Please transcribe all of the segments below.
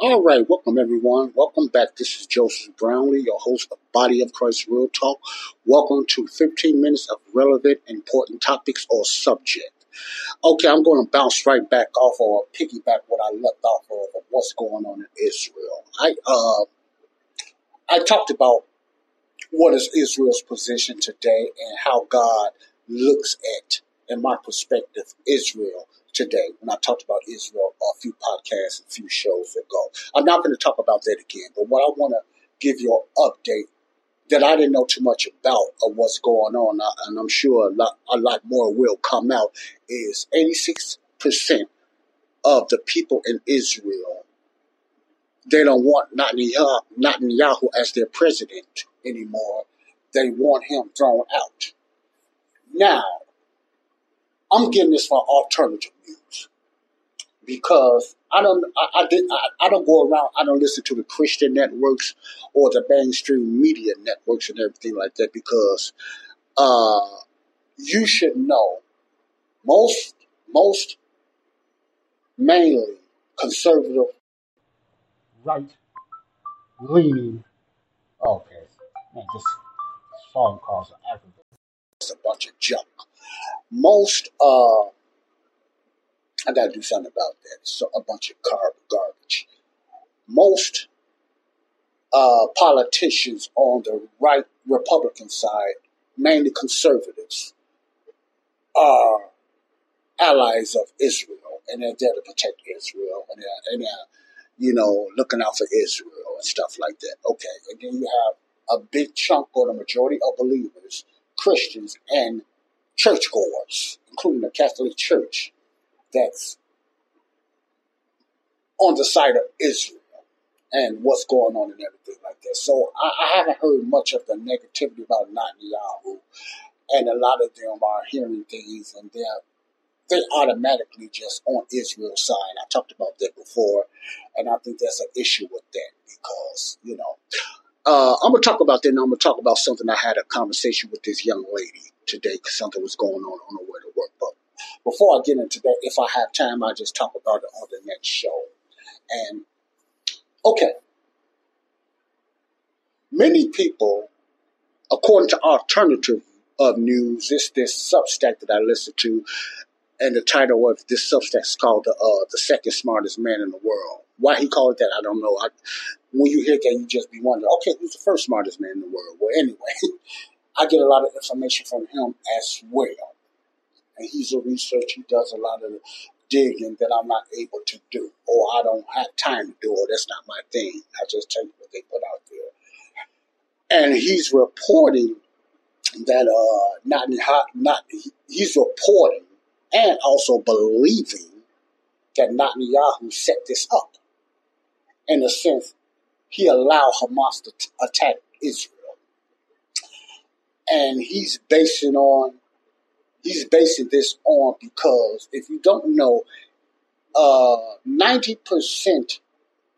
All right, welcome everyone. Welcome back. This is Joseph Brownlee, your host of Body of Christ Real Talk. Welcome to 15 minutes of relevant, important topics or subject. Okay, I'm going to bounce right back off or piggyback what I left off of, what's going on in Israel. I uh, I talked about what is Israel's position today and how God looks at, in my perspective, Israel today when I talked about Israel a few podcasts, a few shows ago. I'm not going to talk about that again, but what I want to give you an update that I didn't know too much about of what's going on, and I'm sure a lot, a lot more will come out, is 86% of the people in Israel, they don't want Netanyahu, Netanyahu as their president anymore. They want him thrown out. Now, I'm getting this from alternative news because I don't I, I did I, I don't go around I don't listen to the Christian networks or the mainstream media networks and everything like that because uh, you should know most most mainly conservative right leaning okay man just phone calls are aggravating. It's a bunch of junk most uh I gotta do something about that. So a bunch of carb garbage. Most uh politicians on the right Republican side, mainly conservatives, are allies of Israel and they're there to protect Israel and they're, and they're you know, looking out for Israel and stuff like that. Okay. And then you have a big chunk or the majority of believers, Christians and churchgoers, including the Catholic Church, that's on the side of Israel and what's going on and everything like that. So I, I haven't heard much of the negativity about Netanyahu, and a lot of them are hearing things and they're they automatically just on Israel's side. I talked about that before, and I think that's an issue with that because you know uh, I'm gonna talk about that. And I'm gonna talk about something I had a conversation with this young lady today because something was going on on the way to work. But before I get into that, if I have time, I'll just talk about it on the next show. And okay, many people, according to alternative of news, this this Substack that I listen to, and the title of this Substack is called the uh, the second smartest man in the world. Why he called it that, I don't know. I, when you hear that, you just be wondering, okay, who's the first smartest man in the world? Well, anyway, I get a lot of information from him as well. And he's a researcher. He does a lot of digging that I'm not able to do, or I don't have time to do, or that's not my thing. I just take what they put out there. And he's reporting that uh, not not he's reporting and also believing that Netanyahu set this up. In a sense, he allowed Hamas to t- attack Israel and he's basing on he's basing this on because if you don't know, uh, ninety percent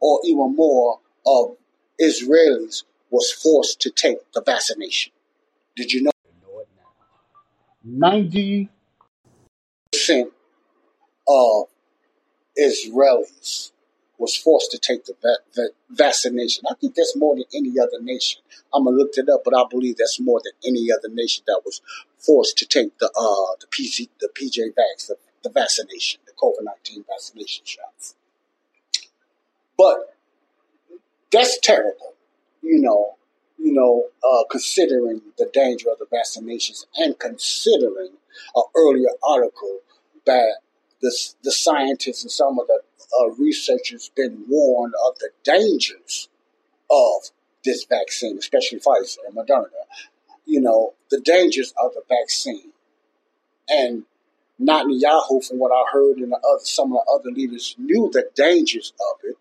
or even more of Israelis was forced to take the vaccination. Did you know? Ninety percent of Israelis was forced to take the, va- the vaccination. I think that's more than any other nation. I'm gonna look it up, but I believe that's more than any other nation that was forced to take the uh the PG the PJ vax the, the vaccination, the COVID nineteen vaccination shots. But that's terrible, you know. You know, uh, considering the danger of the vaccinations and considering an earlier article that the, the scientists and some of the uh, researchers been warned of the dangers of this vaccine, especially Pfizer and Moderna. You know, the dangers of the vaccine. And Netanyahu, from what I heard, and the other, some of the other leaders knew the dangers of it,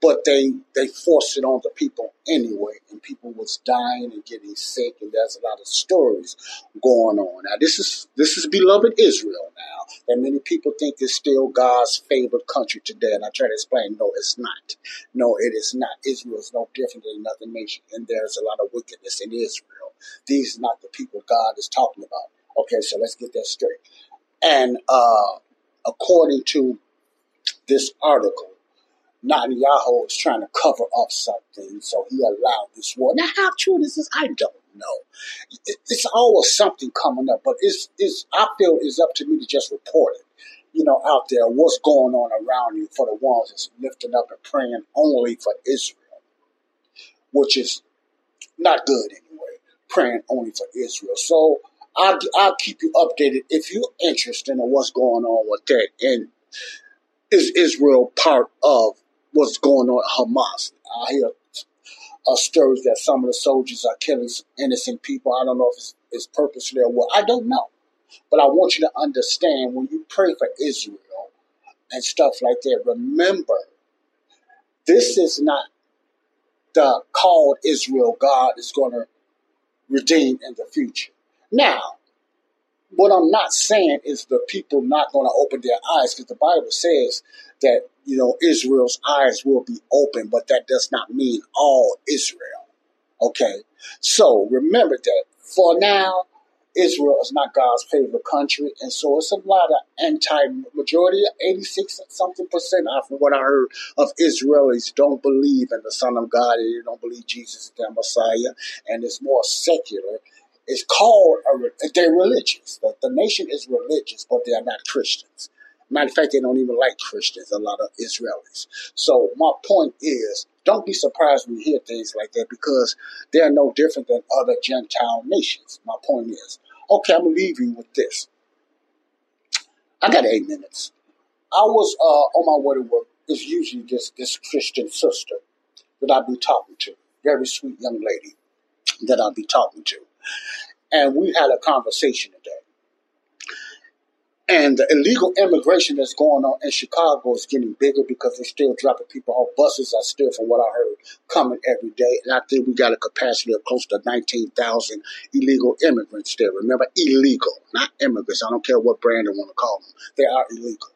but they they forced it on the people anyway, and people was dying and getting sick, and there's a lot of stories going on. Now this is this is beloved Israel that many people think is still God's favorite country today, and I try to explain, no, it's not. No, it is not. Israel is no different than another nation, and there's a lot of wickedness in Israel. These are not the people God is talking about. Okay, so let's get that straight. And uh, according to this article, Netanyahu is trying to cover up something, so he allowed this war. Now, how true this is, I don't know. It's always something coming up, but it's, it's I feel it's up to me to just report it. You know, out there, what's going on around you for the ones that's lifting up and praying only for Israel, which is not good anyway. Praying only for Israel. So I'll, I'll keep you updated if you're interested in what's going on with that. And is Israel part of what's going on at Hamas. I hear uh, stories that some of the soldiers are killing innocent people. I don't know if it's, it's purposely or what. I don't know. But I want you to understand when you pray for Israel and stuff like that, remember, this is not the called Israel God is going to redeem in the future. Now, what I'm not saying is the people not going to open their eyes because the Bible says that, you know, Israel's eyes will be open, but that does not mean all Israel. Okay. So remember that for now, Israel is not God's favorite country. And so it's a lot of anti majority, 86 something percent, from what I heard, of Israelis don't believe in the Son of God and they don't believe Jesus is their Messiah. And it's more secular is called a, they're religious. The, the nation is religious, but they are not Christians. Matter of fact, they don't even like Christians, a lot of Israelis. So my point is, don't be surprised when you hear things like that because they're no different than other Gentile nations. My point is, okay, I'm gonna leave you with this. I got eight minutes. I was uh, on my way to work. It's usually this this Christian sister that I'll be talking to, very sweet young lady that I'll be talking to and we had a conversation today. And the illegal immigration that's going on in Chicago is getting bigger because they're still dropping people off. Buses are still, from what I heard, coming every day. And I think we got a capacity of close to 19,000 illegal immigrants there. Remember, illegal, not immigrants. I don't care what brand I want to call them. They are illegal.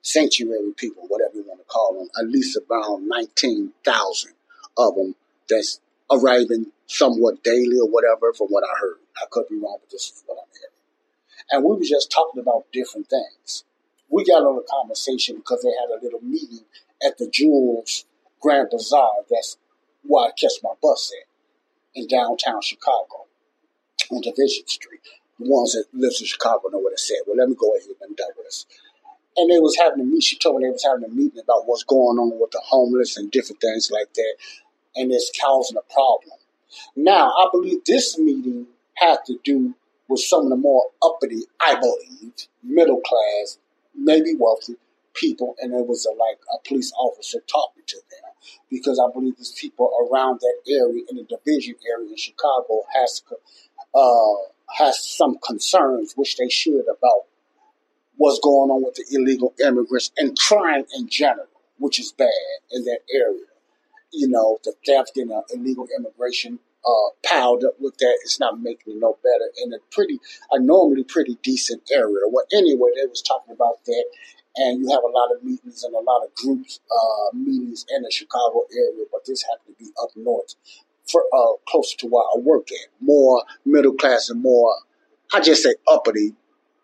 Sanctuary people, whatever you want to call them. At least around 19,000 of them that's arriving somewhat daily or whatever from what I heard. I could be wrong, but this is what I'm hearing. And we were just talking about different things. We got on a conversation because they had a little meeting at the Jewels Grand Bazaar. That's where I catch my bus at in downtown Chicago on Division Street. The ones that lives in Chicago know what I said. Well, let me go ahead and digress. And they was having a meet. She told me they was having a meeting about what's going on with the homeless and different things like that, and it's causing a problem. Now, I believe this meeting had to do with some of the more uppity, I believe, middle class, maybe wealthy people, and it was a, like a police officer talking to them because I believe these people around that area in the division area in Chicago has uh, has some concerns, which they should, about what's going on with the illegal immigrants and crime in general, which is bad in that area you know, the theft and uh, illegal immigration uh, piled up with that. It's not making it no better in a pretty, a normally pretty decent area. Well, anyway, they was talking about that, and you have a lot of meetings and a lot of groups uh, meetings in the Chicago area, but this happened to be up north, for uh, closer to where I work at. More middle class and more, I just say uppity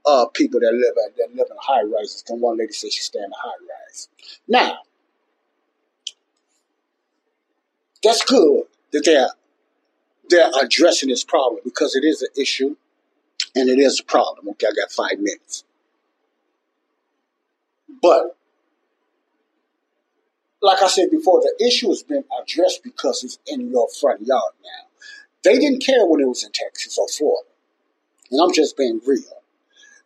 uh, people that live at that live in high rises. And one lady said she stay in a high rise. Now, that's good that they're they're addressing this problem because it is an issue and it is a problem. Okay, I got five minutes. But like I said before, the issue has been addressed because it's in your front yard now. They didn't care when it was in Texas or Florida. And I'm just being real.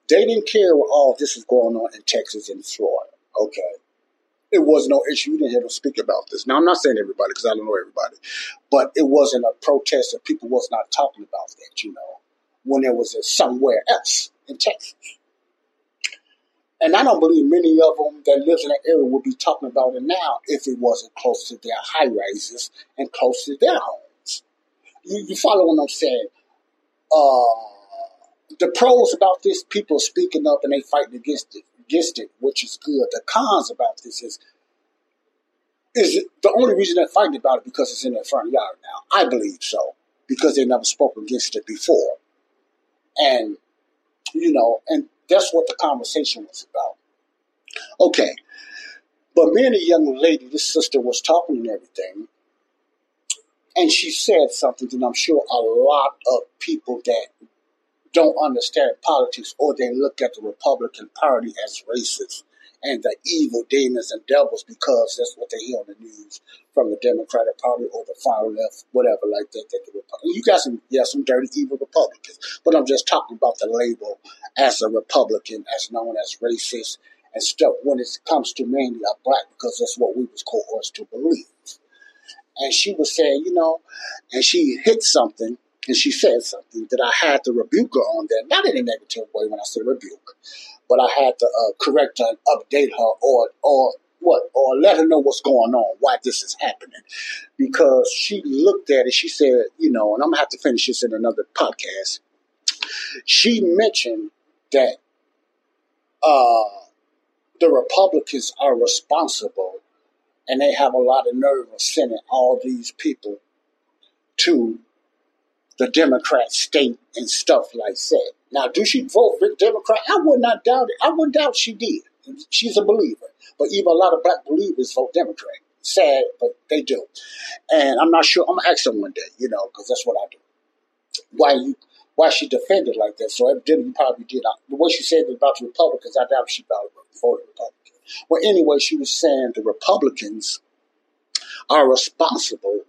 They didn't care what all this is going on in Texas and Florida. Okay. It was no issue. You didn't hear them speak about this. Now, I'm not saying everybody because I don't know everybody, but it wasn't a protest that people was not talking about that, you know, when it was somewhere else in Texas. And I don't believe many of them that lives in that area would be talking about it now if it wasn't close to their high rises and close to their homes. You, you follow what I'm saying? Uh, the pros about this, people speaking up and they fighting against it, against it, which is good. The cons about this is is the only reason they're fighting about it because it's in their front yard now. I believe so because they never spoke against it before, and you know, and that's what the conversation was about. Okay. But me and a young lady, this sister was talking and everything, and she said something that I'm sure a lot of people that don't understand politics or they look at the Republican Party as racist and the evil demons and devils because that's what they hear on the news from the Democratic Party or the far left, whatever like that. that the you got some, yeah, some dirty, evil Republicans, but I'm just talking about the label as a Republican, as known as racist and stuff when it comes to mainly a black because that's what we was coerced to believe. And she was saying, you know, and she hit something and she said something that I had to rebuke her on that, not in a negative way when I said rebuke, but I had to uh, correct her and update her or, or what, or let her know what's going on, why this is happening. Because she looked at it, she said, you know, and I'm gonna have to finish this in another podcast. She mentioned that uh, the Republicans are responsible and they have a lot of nerve of sending all these people to the Democrat state and stuff like that. Now, do she vote for Democrat? I would not doubt it. I wouldn't doubt she did. She's a believer. But even a lot of black believers vote Democrat. Sad, but they do. And I'm not sure. I'm gonna ask them one day, you know, because that's what I do. Why you? Why she defended like that? So evidently, you probably did. The way she said about the Republicans, I doubt she probably voted Republican. Well, anyway, she was saying the Republicans are responsible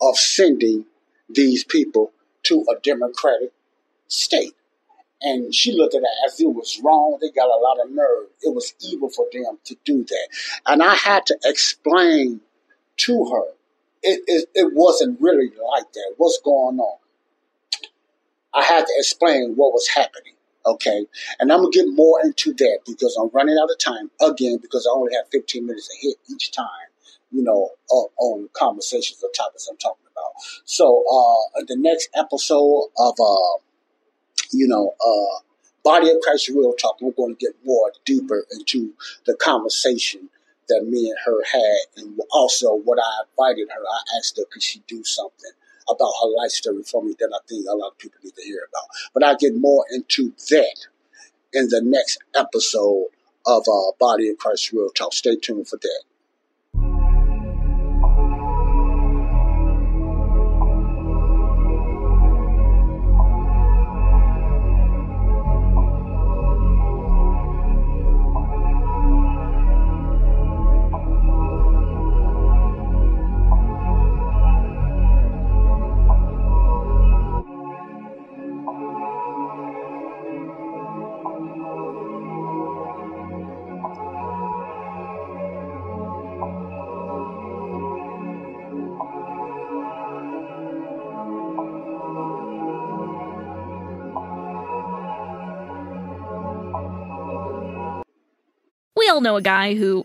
of sending these people to a Democratic state. And she looked at it as it was wrong. They got a lot of nerve. It was evil for them to do that. And I had to explain to her it, it, it wasn't really like that. What's going on? I had to explain what was happening. Okay. And I'm going to get more into that because I'm running out of time again because I only have 15 minutes to hit each time, you know, on conversations or topics I'm talking about. So, uh, the next episode of, uh, you know, uh, Body of Christ Real Talk, we're going to get more deeper into the conversation that me and her had. And also, what I invited her, I asked her, could she do something about her life story for me that I think a lot of people need to hear about. But I'll get more into that in the next episode of uh, Body of Christ Real Talk. Stay tuned for that. Know a guy who